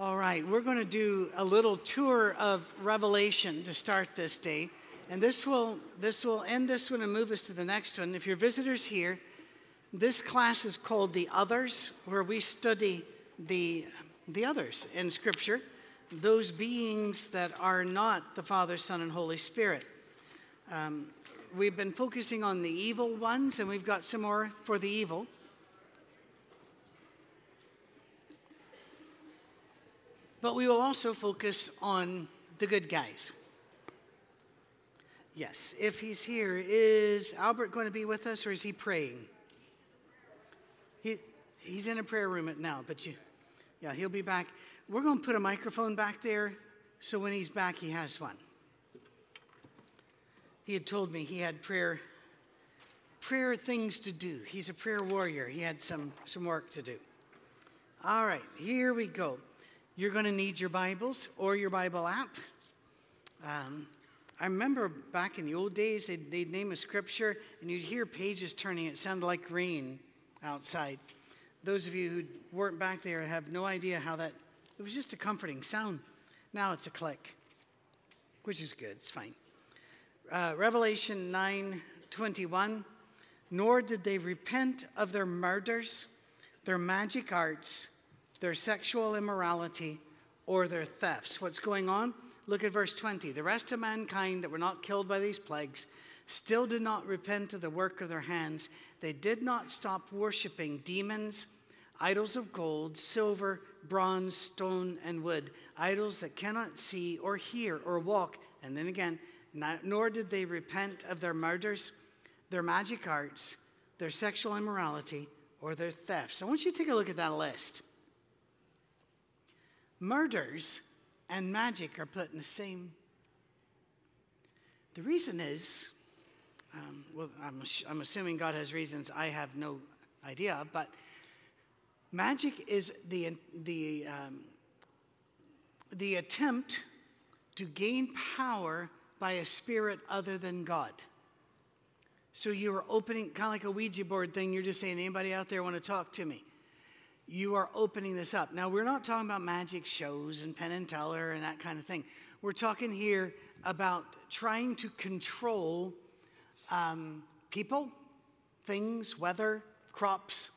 All right, we're going to do a little tour of Revelation to start this day. And this will, this will end this one and move us to the next one. If you're visitors here, this class is called The Others, where we study the, the others in Scripture, those beings that are not the Father, Son, and Holy Spirit. Um, we've been focusing on the evil ones, and we've got some more for the evil. But we will also focus on the good guys. Yes, if he's here, is Albert going to be with us or is he praying? He, he's in a prayer room now, but you, yeah, he'll be back. We're going to put a microphone back there so when he's back, he has one. He had told me he had prayer prayer things to do. He's a prayer warrior. He had some, some work to do. All right, here we go. You're going to need your Bibles or your Bible app. Um, I remember back in the old days, they'd, they'd, name a scripture and you'd hear pages turning. It sounded like rain outside. Those of you who weren't back there have no idea how that, it was just a comforting sound. Now it's a click, which is good, it's fine. Uh, Revelation 9 21, nor did they repent of their murders, their magic arts, their sexual immorality, or their thefts. What's going on? Look at verse 20. The rest of mankind that were not killed by these plagues still did not repent of the work of their hands. They did not stop worshiping demons, idols of gold, silver, bronze, stone, and wood, idols that cannot see or hear or walk. And then again, nor did they repent of their murders, their magic arts, their sexual immorality, or their thefts. I want you to take a look at that list murders and magic are put in the same. The reason is, um, well, I'm, I'm assuming God has reasons I have no idea, but magic is the, the, um, the attempt to gain power by a spirit other than God. So you're opening, kind of like a Ouija board thing, you're just saying, anybody out there want to talk to me? You are opening this up. Now, we're not talking about magic shows and Penn and Teller and that kind of thing. We're talking here about trying to control um, people, things, weather, crops,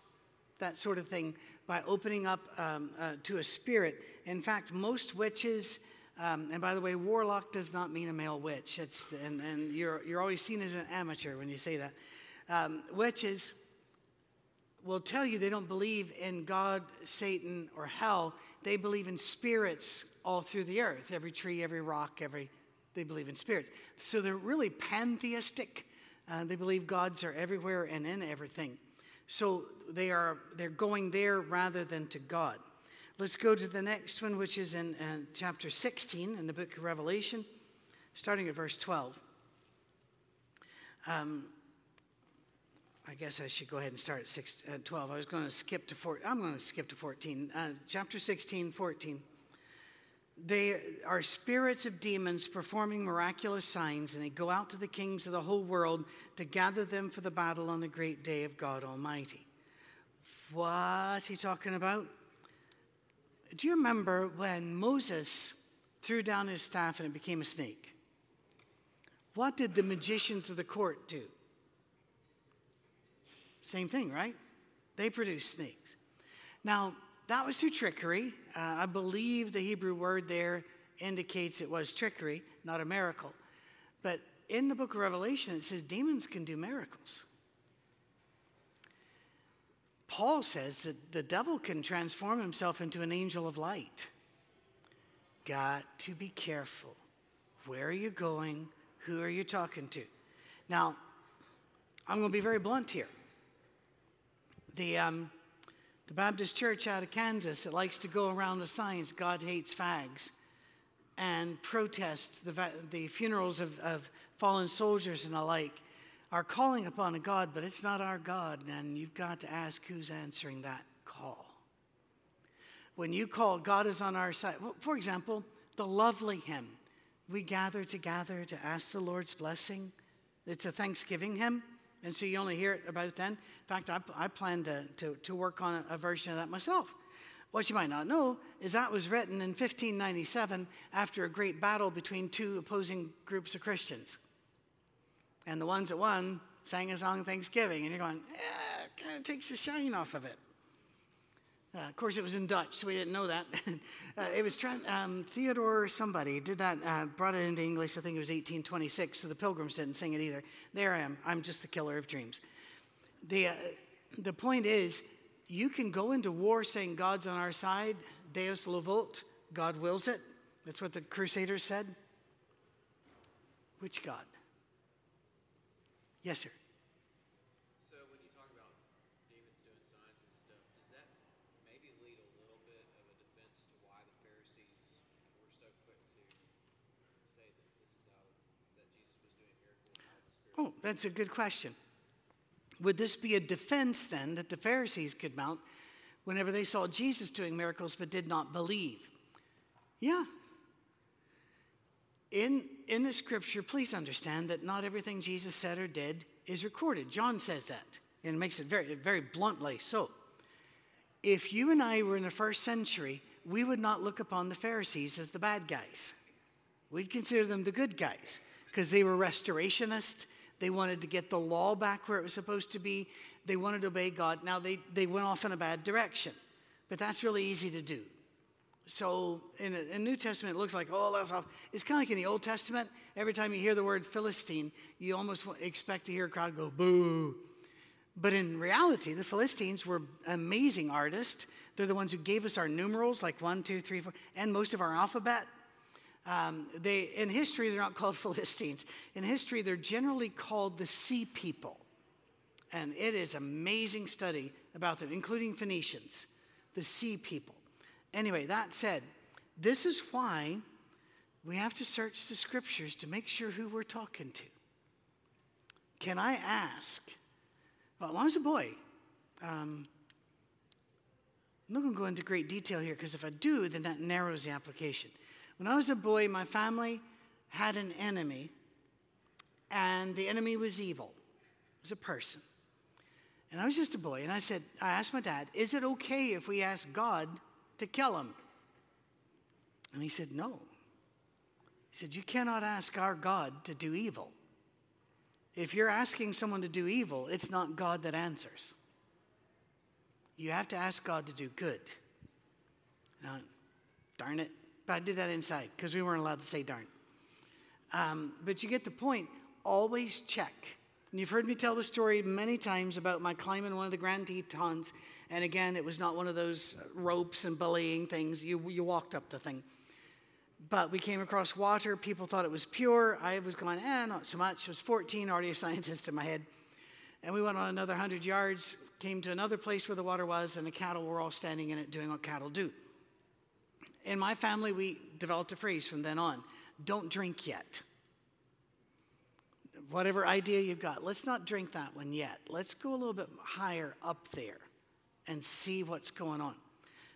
that sort of thing, by opening up um, uh, to a spirit. In fact, most witches, um, and by the way, warlock does not mean a male witch. It's, and, and you're, you're always seen as an amateur when you say that. Um, witches will tell you they don't believe in God, Satan, or hell. They believe in spirits all through the earth. Every tree, every rock, every they believe in spirits. So they're really pantheistic. Uh, they believe gods are everywhere and in everything. So they are they're going there rather than to God. Let's go to the next one, which is in uh, chapter 16 in the book of Revelation, starting at verse 12. Um, I guess I should go ahead and start at six, uh, 12. I was going to skip to 14. I'm going to skip to 14. Uh, chapter 16, 14. They are spirits of demons performing miraculous signs, and they go out to the kings of the whole world to gather them for the battle on the great day of God Almighty. What's he talking about? Do you remember when Moses threw down his staff and it became a snake? What did the magicians of the court do? Same thing, right? They produce snakes. Now, that was through trickery. Uh, I believe the Hebrew word there indicates it was trickery, not a miracle. But in the book of Revelation, it says demons can do miracles. Paul says that the devil can transform himself into an angel of light. Got to be careful. Where are you going? Who are you talking to? Now, I'm going to be very blunt here the, um, the Baptist church out of Kansas that likes to go around with signs, God hates fags, and protest the, the funerals of, of fallen soldiers and the like, are calling upon a God, but it's not our God, and you've got to ask who's answering that call. When you call, God is on our side. For example, the lovely hymn. We gather together to ask the Lord's blessing. It's a Thanksgiving hymn. And so you only hear it about then. In fact, I, I plan to, to, to work on a, version of that myself. What you might not know is that was written in 1597 after a great battle between two opposing groups of Christians. And the ones that won sang a song Thanksgiving, and you're going, yeah, it kind of takes the shine off of it. Uh, of course, it was in Dutch, so we didn't know that. uh, it was um, Theodore somebody did that, uh, brought it into English. I think it was 1826, so the Pilgrims didn't sing it either. There I am. I'm just the killer of dreams. The, uh, the point is, you can go into war saying God's on our side, Deus lo vult, God wills it. That's what the Crusaders said. Which God? Yes, sir. So when you talk about demons doing signs and stuff, does that maybe lead a little bit of a defense to why the Pharisees were so quick to say that this is out of that Jesus was doing miracles out of the Spirit? Oh, that's a good question. Would this be a defense then that the Pharisees could mount whenever they saw Jesus doing miracles but did not believe? Yeah. In, in the scripture, please understand that not everything Jesus said or did is recorded. John says that and makes it very, very bluntly so. If you and I were in the first century, we would not look upon the Pharisees as the bad guys. We'd consider them the good guys because they were restorationists. They wanted to get the law back where it was supposed to be. They wanted to obey God. Now, they, they went off in a bad direction, but that's really easy to do. So in the, New Testament, it looks like, oh, that's off. It's kind of like in the Old Testament. Every time you hear the word Philistine, you almost expect to hear a crowd go, boo. But in reality, the Philistines were amazing artists. They're the ones who gave us our numerals, like one, two, three, four, and most of our alphabet. Um, they, in history, they're not called Philistines. In history, they're generally called the Sea People. And it is amazing study about them, including Phoenicians, the Sea People. Anyway, that said, this is why we have to search the scriptures to make sure who we're talking to. Can I ask? Well, when I was a boy, um, I'm not going to go into great detail here because if I do, then that narrows the application. When I was a boy, my family had an enemy, and the enemy was evil. It was a person. And I was just a boy, and I said, I asked my dad, is it okay if we ask God to kill him? And he said, No. He said, You cannot ask our God to do evil. If you're asking someone to do evil, it's not God that answers. You have to ask God to do good. Now, darn it. But I did that inside because we weren't allowed to say darn. Um, but you get the point. Always check. And you've heard me tell the story many times about my climbing one of the Grand Tetons and again, it was not one of those ropes and bullying things. You, you walked up the thing. But we came across water. People thought it was pure. I was going, eh, not so much. I was 14, already a scientist in my head. And we went on another 100 yards, came to another place where the water was, and the cattle were all standing in it doing what cattle do. In my family, we developed a phrase from then on don't drink yet. Whatever idea you've got, let's not drink that one yet. Let's go a little bit higher up there and see what's going on.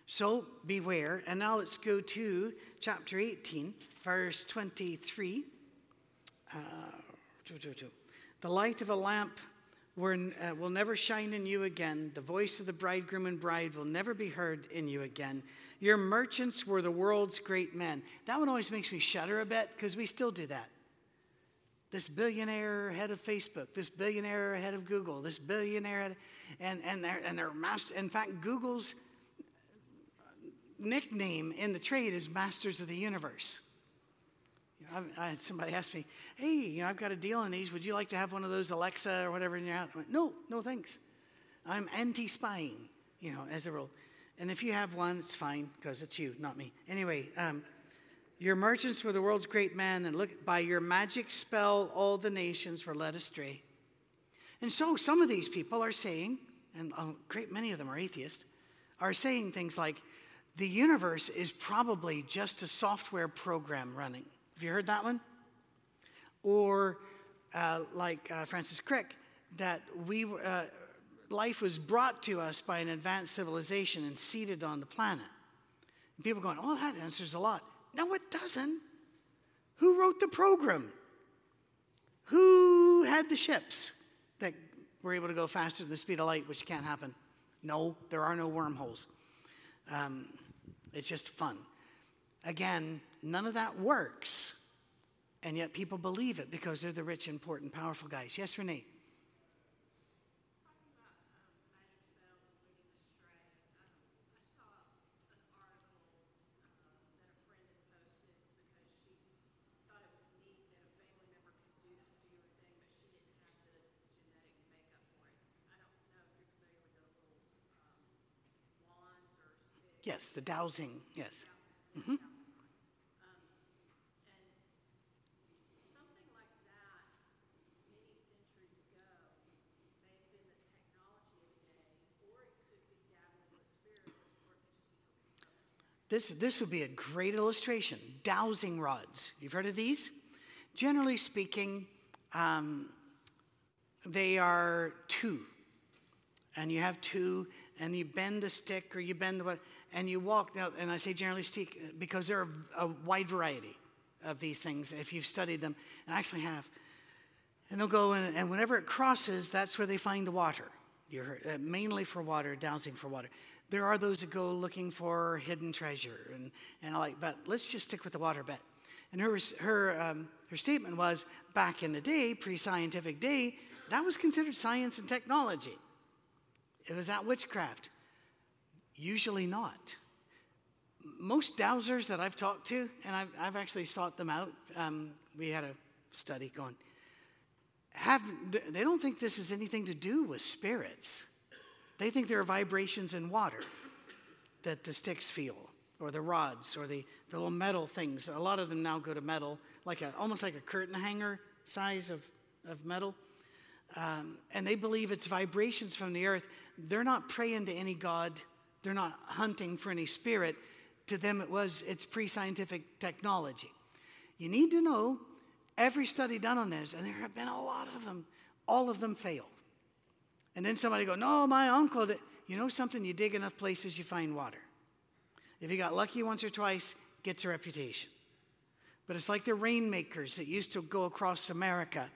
So beware. And now let's go to chapter 18, verse 23. Uh, the light of a lamp uh, will never shine in you again. The voice of the bridegroom and bride will never be heard in you again. Your merchants were the world's great men. That one always makes me shudder a bit because we still do that. This billionaire head of Facebook, this billionaire head of Google, this billionaire head and, and, they're, and they're master, in fact, Google's nickname in the trade is Masters of the Universe. I, I, somebody asked me, hey, you know, I've got a deal on these. Would you like to have one of those Alexa or whatever in your house? I went, no, no thanks. I'm anti-spying, you know, as a rule. And if you have one, it's fine because it's you, not me. Anyway, um, your merchants were the world's great men, and look, by your magic spell, all the nations were led astray. And so some of these people are saying, and a great many of them are atheists, are saying things like, the universe is probably just a software program running. Have you heard that one? Or uh, like uh, Francis Crick, that we, uh, life was brought to us by an advanced civilization and seeded on the planet. And people going, oh, that answers a lot. No, it doesn't. Who wrote the program? Who had the ships? that we're able to go faster than the speed of light, which can't happen. No, there are no wormholes. Um, it's just fun. Again, none of that works, and yet people believe it because they're the rich, important, powerful guys. Yes, Renee? Talking about um, magic spells and leading astray, um, I saw an article uh, that a friend had posted because she thought it was neat that a family member could do this particular thing, but she didn't have the genetic makeup for it. I don't know if you're familiar with the little um, wands or sticks. Yes, the dowsing. Yes. Um, and something like that, many centuries ago, may have been the technology of the day, or it could be dabbling with spirits, or it could just be hocus pocus. This, this would be a great illustration. Dowsing rods. You've heard of these? Generally speaking, um, they are two. And you have two, and you bend the stick or you bend the what, and you walk. Now, and I say generally speaking because there are a wide variety of these things if you've studied them, and I actually have. And they'll go, in, and whenever it crosses, that's where they find the water. You heard, uh, mainly for water, dowsing for water. There are those that go looking for hidden treasure, and, and I like, but let's just stick with the water bet. And her, her, um, her statement was back in the day, pre scientific day, that was considered science and technology. It was that witchcraft. Usually not. Most dowsers that I've talked to, and I've, I've actually sought them out, um, we had a study going, have, they don't think this has anything to do with spirits. They think there are vibrations in water that the sticks feel, or the rods, or the, the little metal things. A lot of them now go to metal, like a, almost like a curtain hanger size of, of metal. Um, and they believe it's vibrations from the earth. They're not praying to any god. They're not hunting for any spirit. To them, it was it's pre-scientific technology. You need to know every study done on this, and there have been a lot of them. All of them fail. And then somebody go, no, my uncle did. You know something? You dig enough places, you find water. If you got lucky once or twice, gets a reputation. But it's like the rainmakers that used to go across America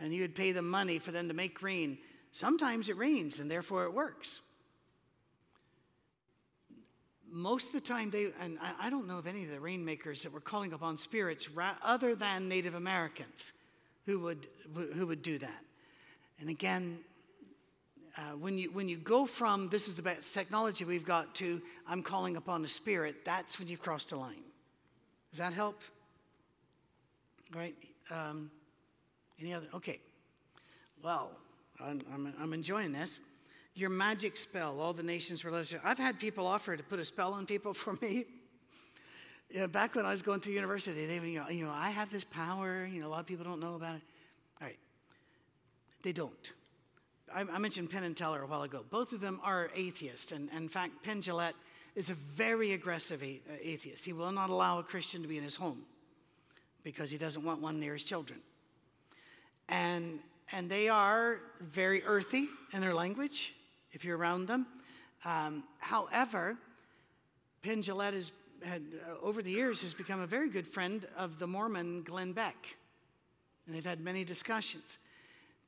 and you would pay them money for them to make rain. Sometimes it rains and therefore it works. Most of the time, they, and I, don't know of any of the rainmakers that were calling upon spirits other than Native Americans who would, who would do that. And again, uh, when, you, when you go from this is the best technology we've got to I'm calling upon a spirit, that's when you've crossed a line. Does that help? Right. Um, any other? Okay. Well, I'm, I'm, I'm enjoying this. Your magic spell, all the nations were. I've had people offer to put a spell on people for me. Yeah, back when I was going through university, they you know, you know, I have this power. You know, a lot of people don't know about it. All right. They don't. I, I mentioned Penn and Teller a while ago. Both of them are atheists. And, and in fact, Penn Jillette is a very aggressive atheist. He will not allow a Christian to be in his home because he doesn't want one near his children and and they are very earthy in their language if you're around them. Um, however, Penn Jillette has had, uh, over the years has become a very good friend of the Mormon Glenn Beck, and they've had many discussions.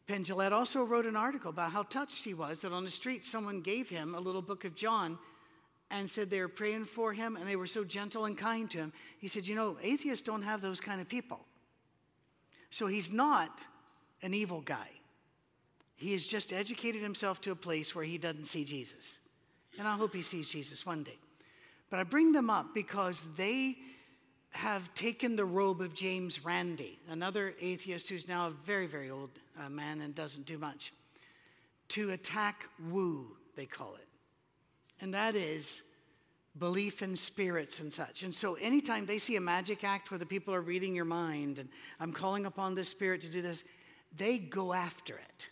Penn also wrote an article about how touched he was that on the street someone gave him a little book of John and said they were praying for him and they were so gentle and kind to him. He said, You know, atheists don't have those kind of people. So he's not an evil guy. He has just educated himself to a place where he doesn't see Jesus. And I hope he sees Jesus one day. But I bring them up because they have taken the robe of James Randi, another atheist who's now a very, very old uh, man and doesn't do much, to attack woo, they call it. And that is belief in spirits and such. And so anytime they see a magic act where the people are reading your mind and I'm calling upon this spirit to do this, they go after it.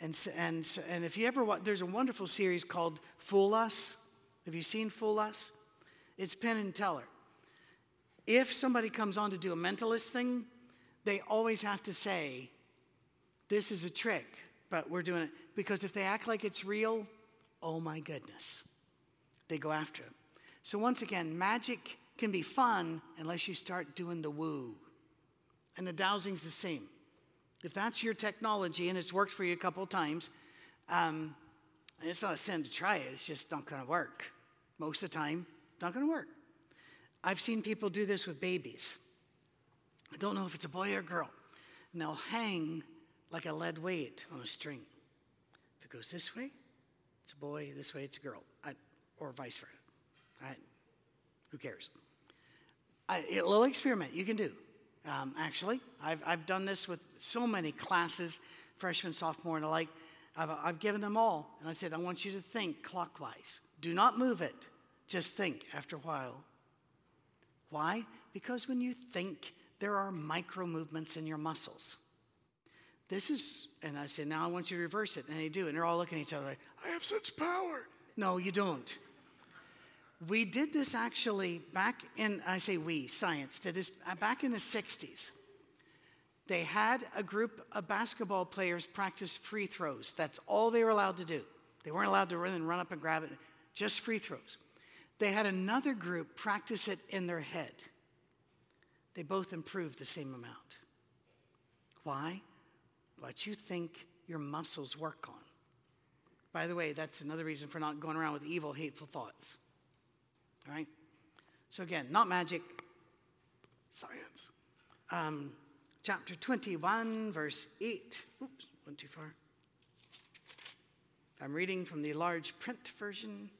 And, and, and if you ever watch, there's a wonderful series called Fool Us. Have you seen Fool Us? It's Penn and Teller. If somebody comes on to do a mentalist thing, they always have to say, This is a trick, but we're doing it. Because if they act like it's real, oh my goodness, they go after it. So, once again, magic can be fun unless you start doing the woo. And the dowsing's the same. If that's your technology and it's worked for you a couple of times, um, it's not a sin to try it, it's just not to work. Most of the time, not to work. I've seen people do this with babies. I don't know if it's a boy or a girl. And they'll hang like a lead weight on a string. If it goes this way, it's a boy, this way, it's a girl, I, or vice versa. I, who cares? I, a little experiment you can do. Um, actually, I've, I've done this with so many classes, freshman, sophomore, and the like. I've, I've given them all, and I said, I want you to think clockwise. Do not move it, just think after a while. Why? Because when you think, there are micro movements in your muscles. This is, and I say, now I want you to reverse it. And they do, and they're all looking at each other like, I have such power. No, you don't. We did this actually back in, I say we, science did this uh, back in the 60s. They had a group of basketball players practice free throws. That's all they were allowed to do. They weren't allowed to run and run up and grab it, just free throws. They had another group practice it in their head. They both improved the same amount. Why? What you think your muscles work on. By the way, that's another reason for not going around with evil, hateful thoughts. All right? So, again, not magic, science. Um, chapter 21, verse 8. Oops, went too far. I'm reading from the large print version.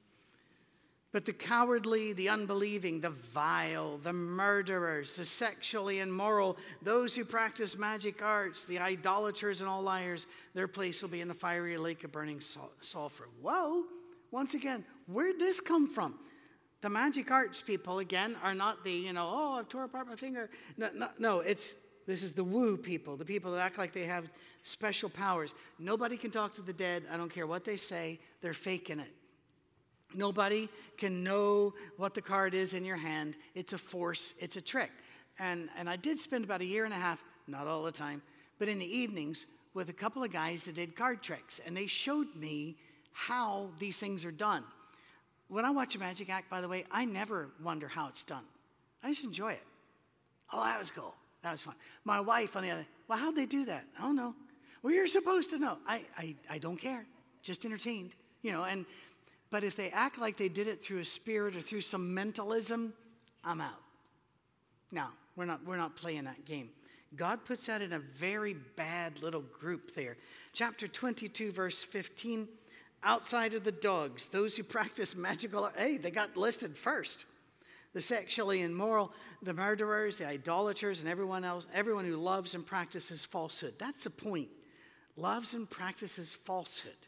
But the cowardly, the unbelieving, the vile, the murderers, the sexually immoral, those who practice magic arts, the idolaters and all liars, their place will be in the fiery lake of burning sulfur. Whoa! Once again, where'd this come from? The magic arts people, again, are not the, you know, oh, I've tore apart my finger. No, no, no, it's, this is the woo people, the people that act like they have special powers. Nobody can talk to the dead. I don't care what they say, they're faking it. Nobody can know what the card is in your hand. It's a force, it's a trick. And, and I did spend about a year and a half, not all the time, but in the evenings with a couple of guys that did card tricks. And they showed me how these things are done. When I watch a magic act, by the way, I never wonder how it's done. I just enjoy it. Oh, that was cool. That was fun. My wife, on the other, well, how'd they do that? I don't know. Well, you're supposed to know. I, I, I don't care. Just entertained, you know. And but if they act like they did it through a spirit or through some mentalism, I'm out. No, we're not. We're not playing that game. God puts that in a very bad little group there. Chapter 22, verse 15 outside of the dogs, those who practice magical, hey, they got listed first. The sexually immoral, the murderers, the idolaters, and everyone else, everyone who loves and practices falsehood. That's the point. Loves and practices falsehood.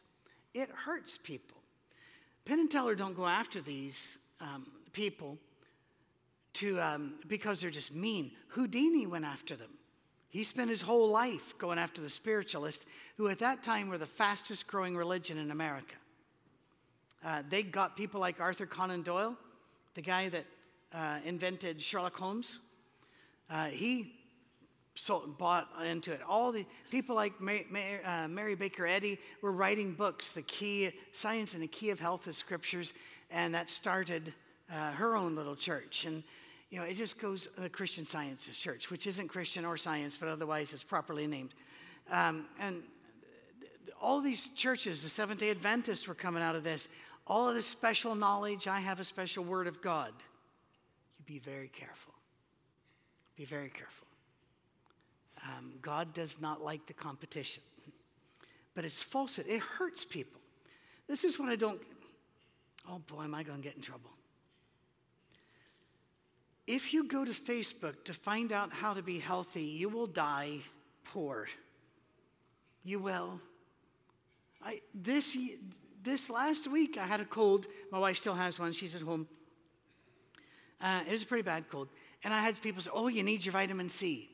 It hurts people. Penn and Teller don't go after these um, people to, um, because they're just mean. Houdini went after them. He spent his whole life going after the spiritualists, who at that time were the fastest growing religion in America. Uh, they got people like Arthur Conan Doyle, the guy that uh, invented Sherlock Holmes. Uh, he sold, bought into it. All the people like Mary, Mary, uh, Mary Baker Eddy were writing books, The Key, Science and the Key of Health, the Scriptures, and that started uh, her own little church. And you know, it just goes the Christian Sciences Church, which isn't Christian or science, but otherwise it's properly named. Um, and all these churches, the Seventh day Adventists were coming out of this. All of this special knowledge, I have a special word of God. You be very careful. Be very careful. Um, God does not like the competition, but it's falsehood. It hurts people. This is what I don't, oh boy, am I going to get in trouble. If you go to Facebook to find out how to be healthy, you will die poor. You will. I, this, this last week, I had a cold. My wife still has one. She's at home. Uh, it was a pretty bad cold. And I had people say, Oh, you need your vitamin C.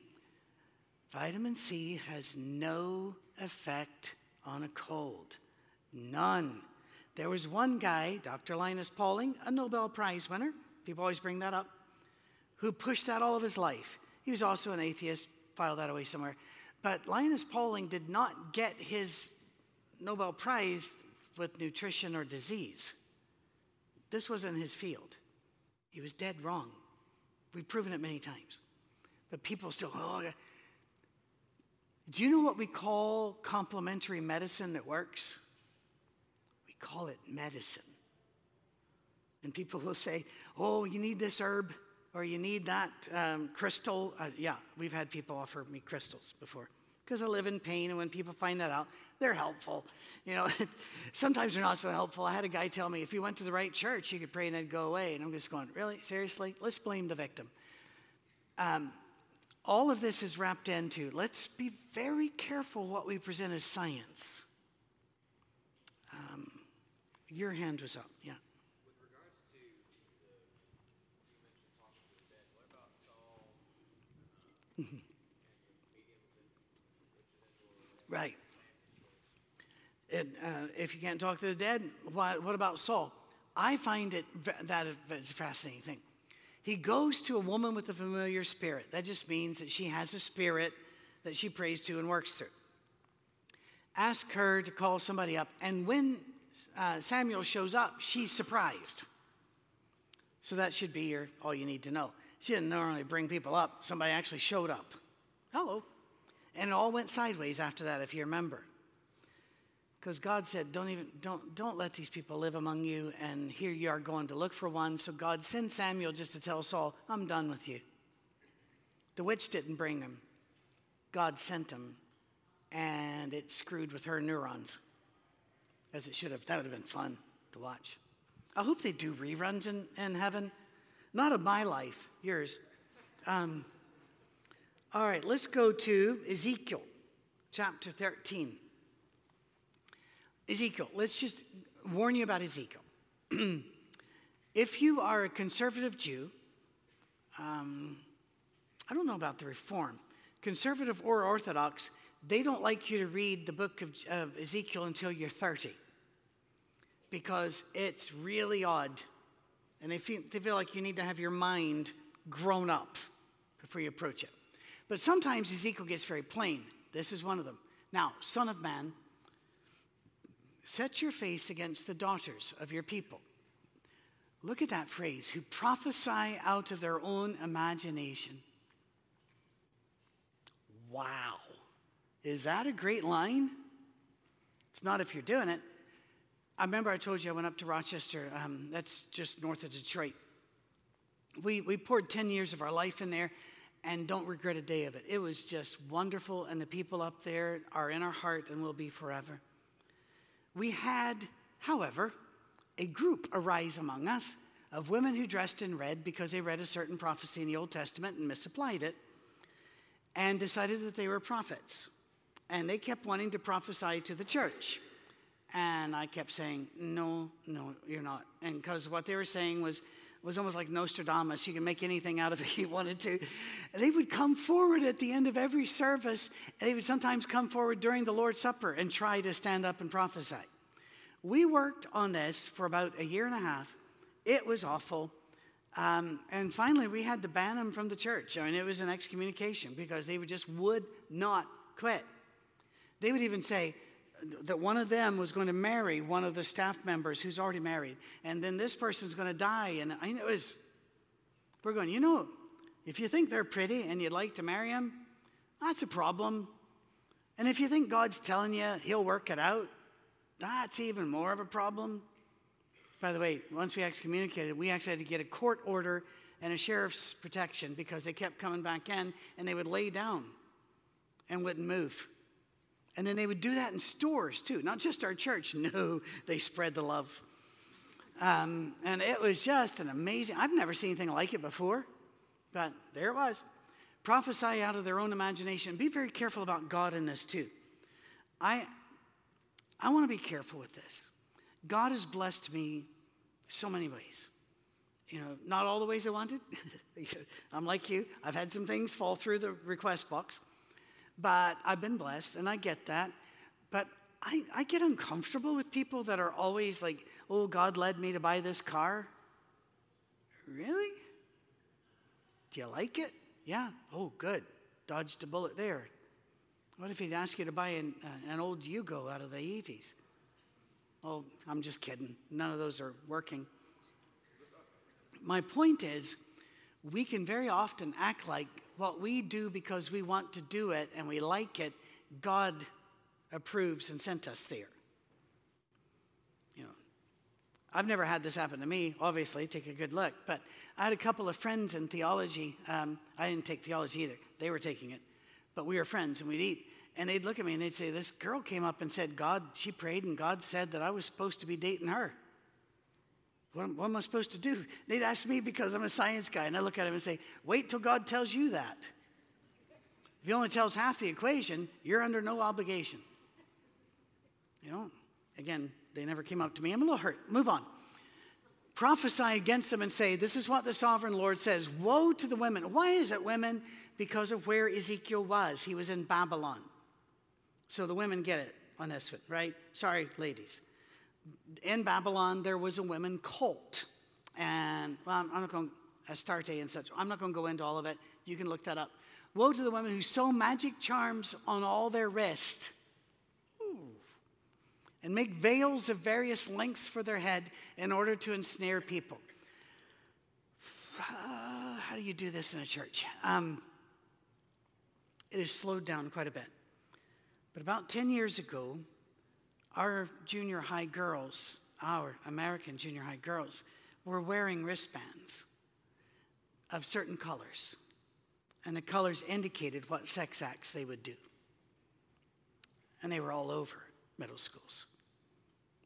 Vitamin C has no effect on a cold. None. There was one guy, Dr. Linus Pauling, a Nobel Prize winner. People always bring that up who pushed that all of his life. He was also an atheist, filed that away somewhere. But Linus Pauling did not get his Nobel Prize with nutrition or disease. This wasn't his field. He was dead wrong. We've proven it many times. But people still, oh, do you know what we call complementary medicine that works? We call it medicine. And people will say, Oh, you need this herb or you need that um, crystal. Uh, yeah, we've had people offer me crystals before because I live in pain. And when people find that out, they're helpful. You know, sometimes they're not so helpful. I had a guy tell me if you went to the right church, you could pray and it'd go away. And I'm just going, Really? Seriously? Let's blame the victim. Um, all of this is wrapped into let's be very careful what we present as science. Um, your hand was up, yeah. With regards to the, you mentioned talking to the dead, what about Saul and the medium with the, Right. And uh, if you can't talk to the dead, what, what about Saul? I find it that is a fascinating thing. He goes to a woman with a familiar spirit. That just means that she has a spirit that she prays to and works through. Ask her to call somebody up. And when uh, Samuel shows up, she's surprised. So that should be your, all you need to know. She didn't normally bring people up, somebody actually showed up. Hello. And it all went sideways after that, if you remember. Because God said, don't even don't don't let these people live among you, and here you are going to look for one. So God sent Samuel just to tell Saul, I'm done with you. The witch didn't bring him. God sent him, and it screwed with her neurons. As it should have. That would have been fun to watch. I hope they do reruns in, in heaven. Not of my life, yours. Um, all right, let's go to Ezekiel chapter 13. Ezekiel, let's just warn you about Ezekiel. if you are a conservative Jew, um, I don't know about the Reform, conservative or Orthodox, they don't like you to read the book of, of Ezekiel until you're 30 because it's really odd. And they feel, they feel like you need to have your mind grown up before you approach it. But sometimes Ezekiel gets very plain. This is one of them. Now, Son of Man, set your face against the daughters of your people. Look at that phrase who prophesy out of their own imagination. Wow. Is that a great line? It's not if you're doing it. I remember I told you I went up to Rochester, um, that's just north of Detroit. We, we poured 10 years of our life in there and don't regret a day of it. It was just wonderful, and the people up there are in our heart and will be forever. We had, however, a group arise among us of women who dressed in red because they read a certain prophecy in the Old Testament and misapplied it and decided that they were prophets. And they kept wanting to prophesy to the church. And I kept saying, no, no, you're not. And because what they were saying was, was almost like Nostradamus. You could make anything out of it he wanted to. They would come forward at the end of every service. And they would sometimes come forward during the Lord's Supper and try to stand up and prophesy. We worked on this for about a year and a half. It was awful. Um, and finally, we had to ban them from the church. I mean, it was an excommunication because they would just would not quit. They would even say, that one of them was going to marry one of the staff members who's already married, and then this person's going to die. And I it was, we're going, you know, if you think they're pretty and you'd like to marry them, that's a problem. And if you think God's telling you he'll work it out, that's even more of a problem. By the way, once we excommunicated, we actually had to get a court order and a sheriff's protection because they kept coming back in and they would lay down and wouldn't move. And then they would do that in stores too, not just our church. No, they spread the love. Um, and it was just an amazing, I've never seen anything like it before, but there it was. Prophesy out of their own imagination. Be very careful about God in this too. I, I want to be careful with this. God has blessed me so many ways. You know, not all the ways I wanted. I'm like you, I've had some things fall through the request box. But I've been blessed, and I get that. But I, I get uncomfortable with people that are always like, oh, God led me to buy this car. Really? Do you like it? Yeah. Oh, good. Dodged a bullet there. What if he'd ask you to buy an, uh, an old Yugo out of the 80s? Oh, I'm just kidding. None of those are working. My point is, we can very often act like what we do because we want to do it and we like it, God approves and sent us there. You know, I've never had this happen to me, obviously, take a good look, but I had a couple of friends in theology. Um, I didn't take theology either, they were taking it, but we were friends and we'd eat. And they'd look at me and they'd say, This girl came up and said, God, she prayed and God said that I was supposed to be dating her. What, am- what am I supposed to do? They'd ask me because I'm a science guy, and I look at him and say, Wait till God tells you that. If he only tells half the equation, you're under no obligation. You know, again, they never came up to me. I'm a little hurt. Move on. Prophesy against them and say, This is what the sovereign Lord says Woe to the women. Why is it women? Because of where Ezekiel was. He was in Babylon. So the women get it on this one, right? Sorry, ladies. In Babylon, there was a women cult. And well, I'm not going Astarte and such. I'm not going to go into all of it. You can look that up. Woe to the women who sew magic charms on all their wrist and make veils of various lengths for their head in order to ensnare people. Uh, how do you do this in a church? Um, it has slowed down quite a bit. But about 10 years ago, our junior high girls, our American junior high girls, were wearing wristbands of certain colors. And the colors indicated what sex acts they would do. And they were all over middle schools.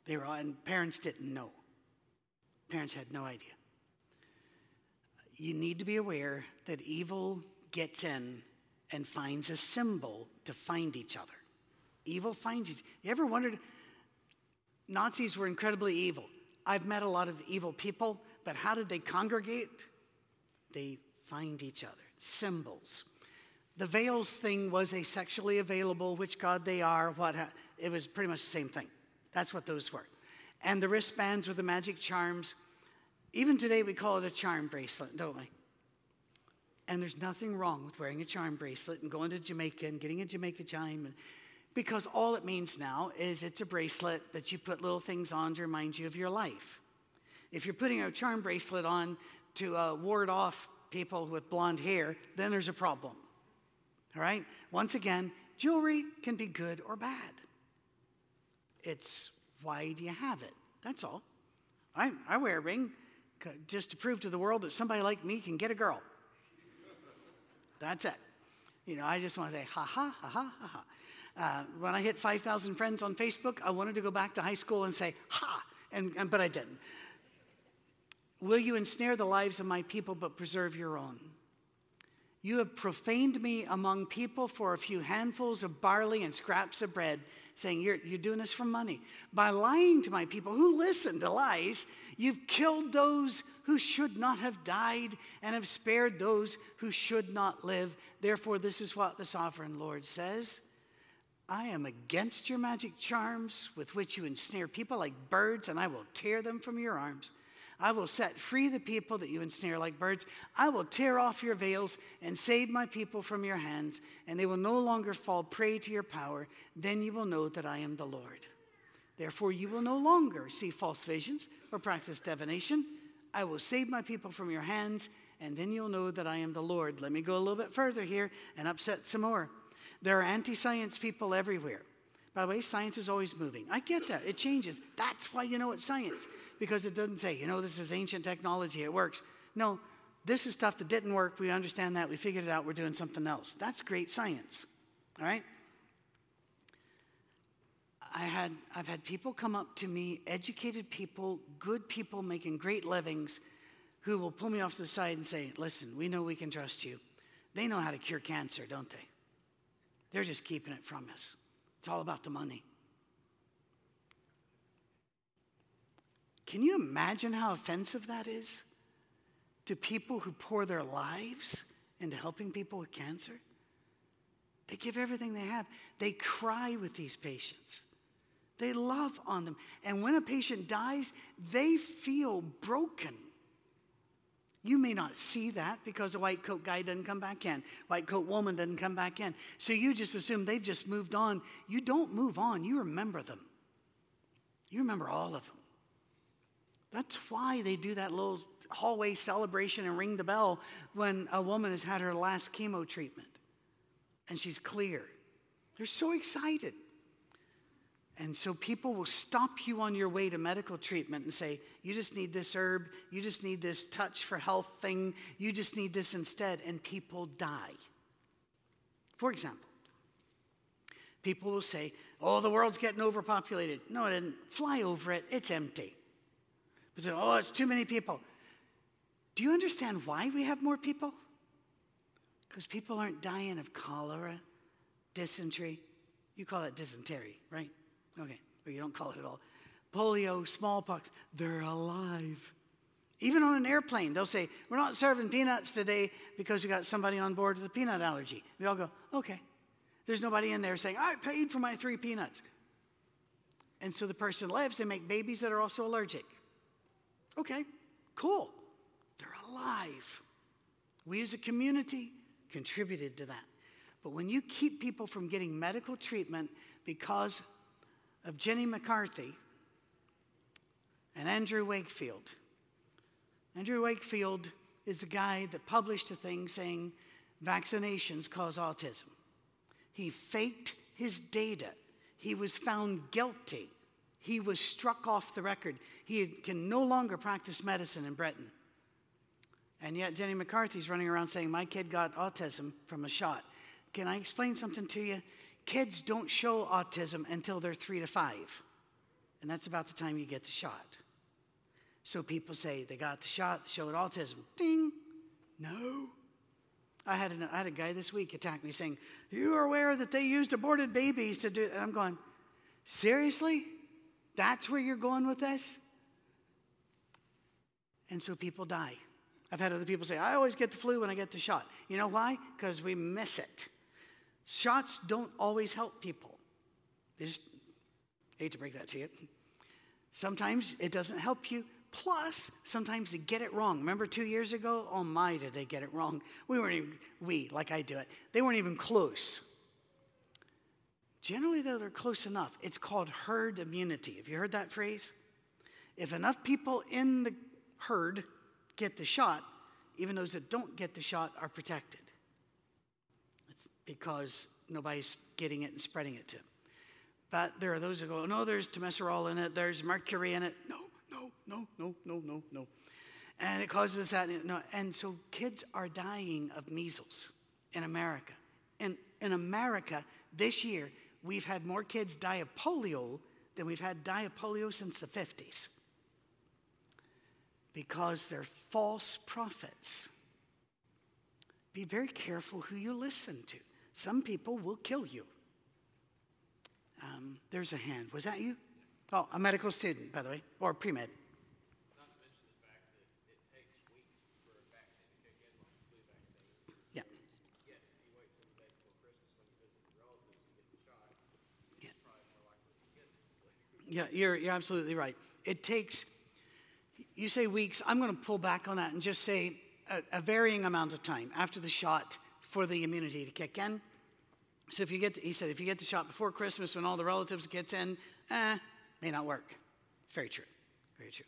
They were all, and parents didn't know. Parents had no idea. You need to be aware that evil gets in and finds a symbol to find each other. Evil finds each. You ever wondered? Nazis were incredibly evil. I've met a lot of evil people, but how did they congregate? They find each other. Symbols. The veils thing was a sexually available, which God they are, what ha- it was pretty much the same thing. That's what those were. And the wristbands were the magic charms. Even today, we call it a charm bracelet, don't we? And there's nothing wrong with wearing a charm bracelet and going to Jamaica and getting a Jamaica chime. And, because all it means now is it's a bracelet that you put little things on to remind you of your life. If you're putting a charm bracelet on to uh, ward off people with blonde hair, then there's a problem. All right? Once again, jewelry can be good or bad. It's why do you have it? That's all. I, I wear a ring just to prove to the world that somebody like me can get a girl. That's it. You know, I just want to say, ha ha, ha ha, ha ha. Uh, when I hit 5,000 friends on Facebook, I wanted to go back to high school and say, ha, and, and, but I didn't. Will you ensnare the lives of my people but preserve your own? You have profaned me among people for a few handfuls of barley and scraps of bread, saying, You're, you're doing this for money. By lying to my people who listen to lies, you've killed those who should not have died and have spared those who should not live. Therefore, this is what the sovereign Lord says. I am against your magic charms with which you ensnare people like birds, and I will tear them from your arms. I will set free the people that you ensnare like birds. I will tear off your veils and save my people from your hands, and they will no longer fall prey to your power. Then you will know that I am the Lord. Therefore, you will no longer see false visions or practice divination. I will save my people from your hands, and then you'll know that I am the Lord. Let me go a little bit further here and upset some more. There are anti science people everywhere. By the way, science is always moving. I get that. It changes. That's why you know it's science, because it doesn't say, you know, this is ancient technology, it works. No, this is stuff that didn't work. We understand that. We figured it out. We're doing something else. That's great science. All right? I had, I've had people come up to me, educated people, good people making great livings, who will pull me off to the side and say, Listen, we know we can trust you. They know how to cure cancer, don't they? They're just keeping it from us. It's all about the money. Can you imagine how offensive that is to people who pour their lives into helping people with cancer? They give everything they have. They cry with these patients. They love on them. And when a patient dies, they feel broken. You may not see that because the white coat guy doesn't come back in, white coat woman doesn't come back in. So you just assume they've just moved on. You don't move on, you remember them. You remember all of them. That's why they do that little hallway celebration and ring the bell when a woman has had her last chemo treatment and she's clear. They're so excited. And so people will stop you on your way to medical treatment and say, you just need this herb, you just need this touch for health thing, you just need this instead, and people die. For example, people will say, oh, the world's getting overpopulated. No, it didn't. Fly over it, it's empty. But say, oh, it's too many people. Do you understand why we have more people? Because people aren't dying of cholera, dysentery. You call that dysentery, right? Okay, or you don't call it at all. Polio, smallpox, they're alive. Even on an airplane, they'll say, We're not serving peanuts today because we got somebody on board with a peanut allergy. We all go, Okay. There's nobody in there saying, I paid for my three peanuts. And so the person lives, they make babies that are also allergic. Okay, cool. They're alive. We as a community contributed to that. But when you keep people from getting medical treatment because of Jenny McCarthy and Andrew Wakefield, Andrew Wakefield is the guy that published a thing saying vaccinations cause autism. He faked his data. He was found guilty. He was struck off the record. He can no longer practice medicine in Britain. And yet, Jenny McCarthy's running around saying, My kid got autism from a shot. Can I explain something to you? Kids don't show autism until they're three to five. And that's about the time you get the shot. So people say they got the shot, showed autism. Ding. No. I had, an, I had a guy this week attack me saying, You are aware that they used aborted babies to do? And I'm going, Seriously? That's where you're going with this? And so people die. I've had other people say, I always get the flu when I get the shot. You know why? Because we miss it. Shots don't always help people. They just hate to break that to you. Sometimes it doesn't help you. Plus, sometimes they get it wrong. Remember two years ago? Oh my, did they get it wrong? We weren't even, we, like I do it, they weren't even close. Generally, though, they're close enough. It's called herd immunity. Have you heard that phrase? If enough people in the herd get the shot, even those that don't get the shot are protected. Because nobody's getting it and spreading it to. But there are those that go, oh, no, there's thimerosal in it, there's mercury in it. No, no, no, no, no, no, no. And it causes that. No. And so kids are dying of measles in America. And in America, this year, we've had more kids die of polio than we've had die of polio since the 50s because they're false prophets. Be very careful who you listen to. Some people will kill you. Um, there's a hand. Was that you? Oh, a medical student, by the way, or pre med. Not to mention the fact that it takes weeks for a vaccine to kick in, like the flu vaccine. Yeah. Yes, you wait till the day before Christmas when you visit your relatives to get the shot, Yeah. it's probably more likely to get it. Yeah, you're, you're absolutely right. It takes, you say weeks, I'm going to pull back on that and just say a, a varying amount of time after the shot for the immunity to kick in. So if you get, the, he said, if you get the shot before Christmas when all the relatives gets in, eh, may not work. It's very true, very true.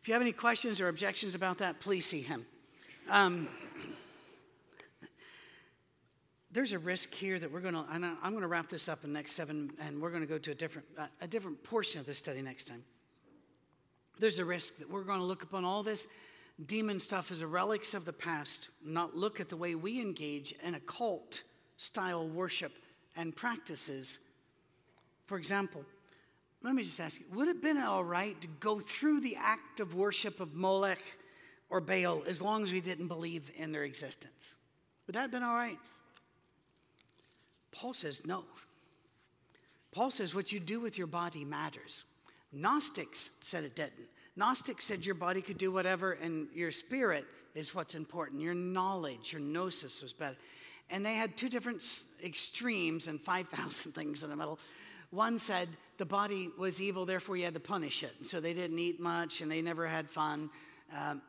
If you have any questions or objections about that, please see him. Um, there's a risk here that we're going to, I'm going to wrap this up in the next seven, and we're going to go to a different, a different portion of the study next time. There's a risk that we're going to look upon all this demon stuff as a relics of the past, not look at the way we engage in occult style worship and practices. For example, let me just ask you would it have been all right to go through the act of worship of Molech or Baal as long as we didn't believe in their existence? Would that have been all right? Paul says no. Paul says what you do with your body matters. Gnostics said it didn't. Gnostics said your body could do whatever and your spirit is what's important. Your knowledge, your gnosis was better. And they had two different extremes and 5,000 things in the middle. One said the body was evil, therefore you had to punish it. So they didn't eat much and they never had fun. Um,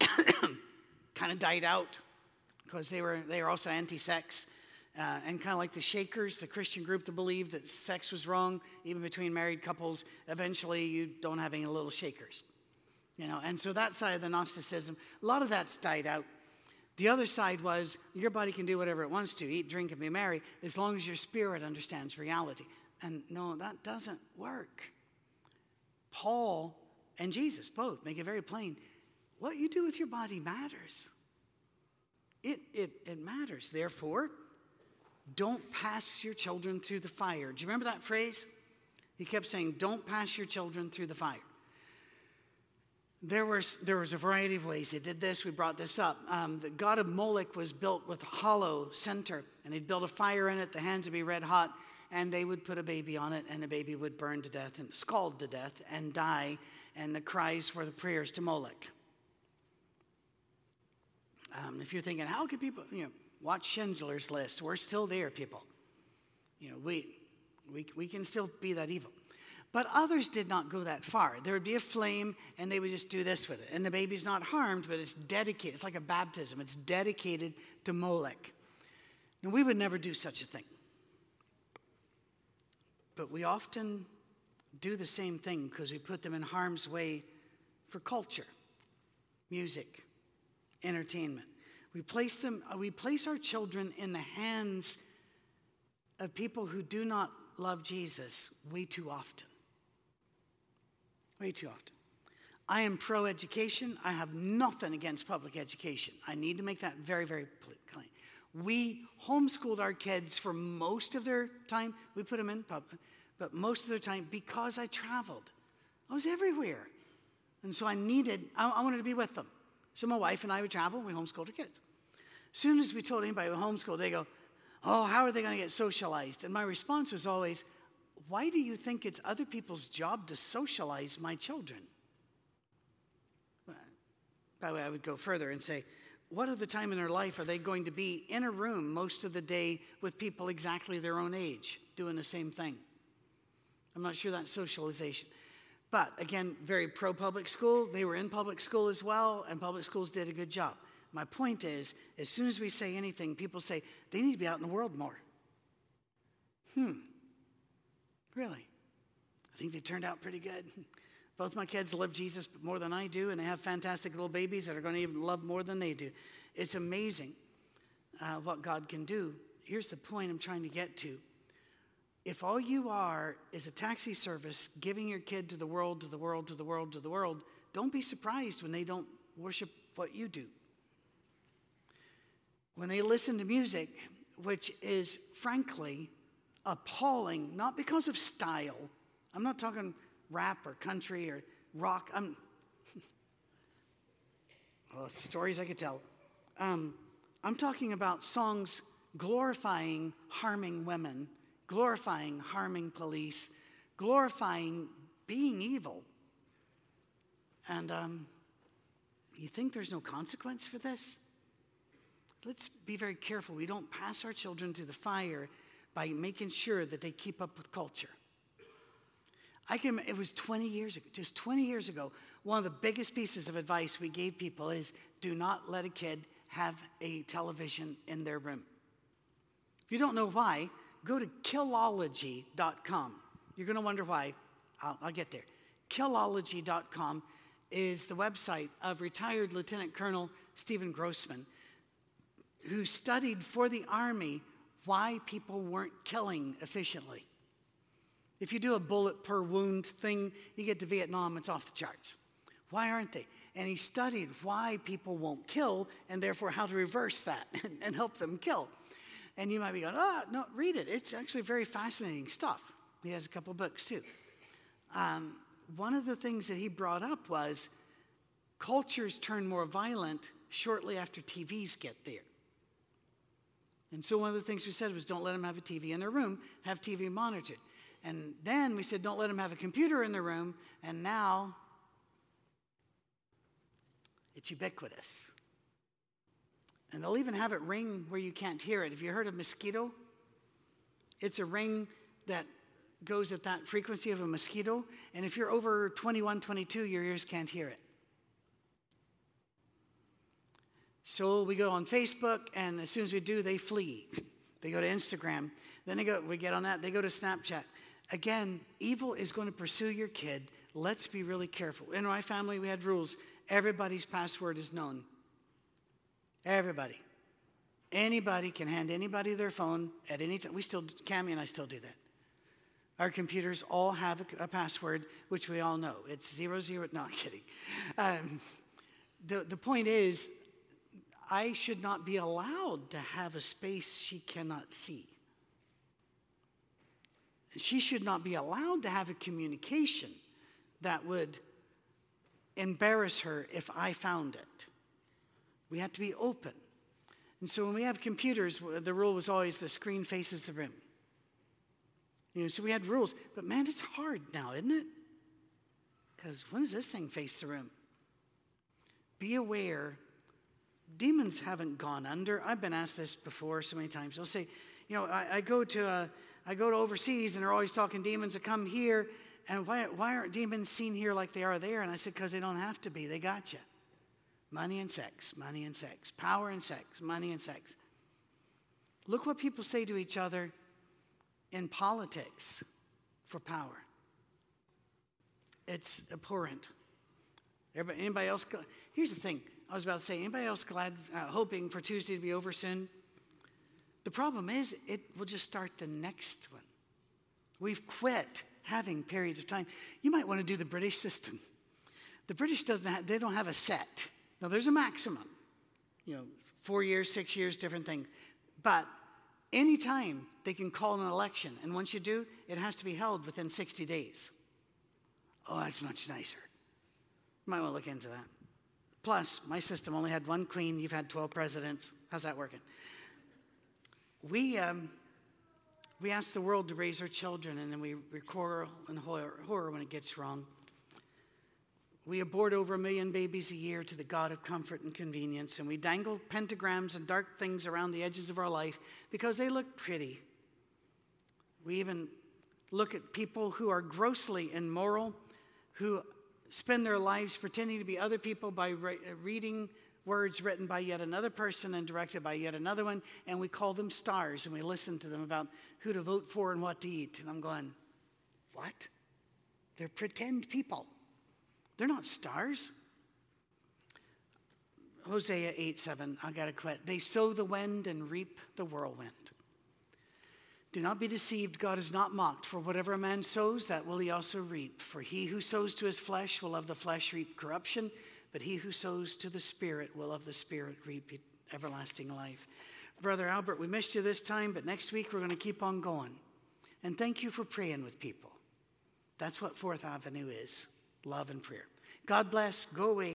kind of died out because they were, they were also anti sex. Uh, and kind of like the Shakers, the Christian group that believed that sex was wrong, even between married couples, eventually you don't have any little Shakers. You know, and so that side of the Gnosticism, a lot of that's died out. The other side was your body can do whatever it wants to eat, drink, and be merry as long as your spirit understands reality. And no, that doesn't work. Paul and Jesus both make it very plain what you do with your body matters. It, it, it matters. Therefore, don't pass your children through the fire. Do you remember that phrase? He kept saying, Don't pass your children through the fire. There was, there was a variety of ways they did this. We brought this up. Um, the god of Moloch was built with a hollow center, and he'd build a fire in it. The hands would be red hot, and they would put a baby on it, and the baby would burn to death and scald to death and die. And the cries were the prayers to Moloch. Um, if you're thinking, how could people, you know, watch Schindler's List? We're still there, people. You know, we, we, we can still be that evil. But others did not go that far. There would be a flame, and they would just do this with it. And the baby's not harmed, but it's dedicated. It's like a baptism, it's dedicated to Molech. And we would never do such a thing. But we often do the same thing because we put them in harm's way for culture, music, entertainment. We place them, uh, we place our children in the hands of people who do not love Jesus way too often. Way too often. I am pro education. I have nothing against public education. I need to make that very, very plain. We homeschooled our kids for most of their time. We put them in public, but most of their time because I traveled. I was everywhere. And so I needed, I, I wanted to be with them. So my wife and I would travel and we homeschooled our kids. As soon as we told anybody we homeschooled, they go, Oh, how are they going to get socialized? And my response was always, Why do you think it's other people's job to socialize my children? By the way, I would go further and say, What of the time in their life are they going to be in a room most of the day with people exactly their own age doing the same thing? I'm not sure that's socialization. But again, very pro public school. They were in public school as well, and public schools did a good job. My point is, as soon as we say anything, people say they need to be out in the world more. Hmm. Really? I think they turned out pretty good. Both my kids love Jesus more than I do, and they have fantastic little babies that are going to even love more than they do. It's amazing uh, what God can do. Here's the point I'm trying to get to if all you are is a taxi service giving your kid to the world, to the world, to the world, to the world, don't be surprised when they don't worship what you do. When they listen to music, which is frankly appalling, not because of style, I'm not talking rap or country or rock, I'm, well, stories I could tell. Um, I'm talking about songs glorifying harming women glorifying harming police, glorifying being evil. And um, you think there's no consequence for this? Let's be very careful. We don't pass our children through the fire by making sure that they keep up with culture. I can, it was 20 years ago, just 20 years ago, one of the biggest pieces of advice we gave people is do not let a kid have a television in their room. If you don't know why, go to killology.com. You're going to wonder why. I'll, I'll get there. Killology.com is the website of retired Lieutenant Colonel Stephen Grossman, who studied for the Army why people weren't killing efficiently. If you do a bullet per wound thing, you get to Vietnam, it's off the charts. Why aren't they? And he studied why people won't kill and therefore how to reverse that and, and help them kill. And you might be going, oh, no, read it. It's actually very fascinating stuff. He has a couple books too. Um, one of the things that he brought up was cultures turn more violent shortly after TVs get there. And so one of the things we said was don't let them have a TV in their room, have TV monitored. And then we said don't let them have a computer in their room, and now it's ubiquitous. And they'll even have it ring where you can't hear it. Have you heard of mosquito? It's a ring that goes at that frequency of a mosquito. And if you're over 21, 22, your ears can't hear it. So we go on Facebook, and as soon as we do, they flee. They go to Instagram. Then they go, we get on that, they go to Snapchat. Again, evil is going to pursue your kid. Let's be really careful. In my family, we had rules. Everybody's password is known. Everybody. Anybody can hand anybody their phone at any time. We still, Cammy and I still do that. Our computers all have a, a password, which we all know. It's zero zero. No, I'm kidding. Um, the, the point is, I should not be allowed to have a space she cannot see. She should not be allowed to have a communication that would embarrass her if I found it. We have to be open. And so when we have computers, the rule was always the screen faces the room. You know, so we had rules. But man, it's hard now, isn't it? Because when does this thing face the room? Be aware, demons haven't gone under. I've been asked this before so many times. They'll say, you know, I, I go to a, I go to overseas and they're always talking demons that come here. And why, why aren't demons seen here like they are there? And I said, because they don't have to be. They got you. Money and sex, money and sex, power and sex, money and sex. Look what people say to each other in politics for power. It's abhorrent. Everybody, anybody else? Here's the thing I was about to say anybody else glad, uh, hoping for Tuesday to be over soon? The problem is, it will just start the next one. We've quit having periods of time. You might want to do the British system. The British doesn't have, they don't have a set. Now there's a maximum, you know, four years, six years, different things. But anytime they can call an election, and once you do, it has to be held within 60 days. Oh, that's much nicer. Might want to look into that. Plus, my system only had one queen, you've had 12 presidents. How's that working? We, um, we ask the world to raise our children, and then we recoil in horror, horror when it gets wrong. We abort over a million babies a year to the God of comfort and convenience, and we dangle pentagrams and dark things around the edges of our life because they look pretty. We even look at people who are grossly immoral, who spend their lives pretending to be other people by re- reading words written by yet another person and directed by yet another one, and we call them stars and we listen to them about who to vote for and what to eat. And I'm going, what? They're pretend people. They're not stars. Hosea 8 7, I gotta quit. They sow the wind and reap the whirlwind. Do not be deceived, God is not mocked, for whatever a man sows, that will he also reap. For he who sows to his flesh will of the flesh reap corruption, but he who sows to the Spirit will of the Spirit reap everlasting life. Brother Albert, we missed you this time, but next week we're going to keep on going. And thank you for praying with people. That's what Fourth Avenue is love and prayer. God bless. Go away.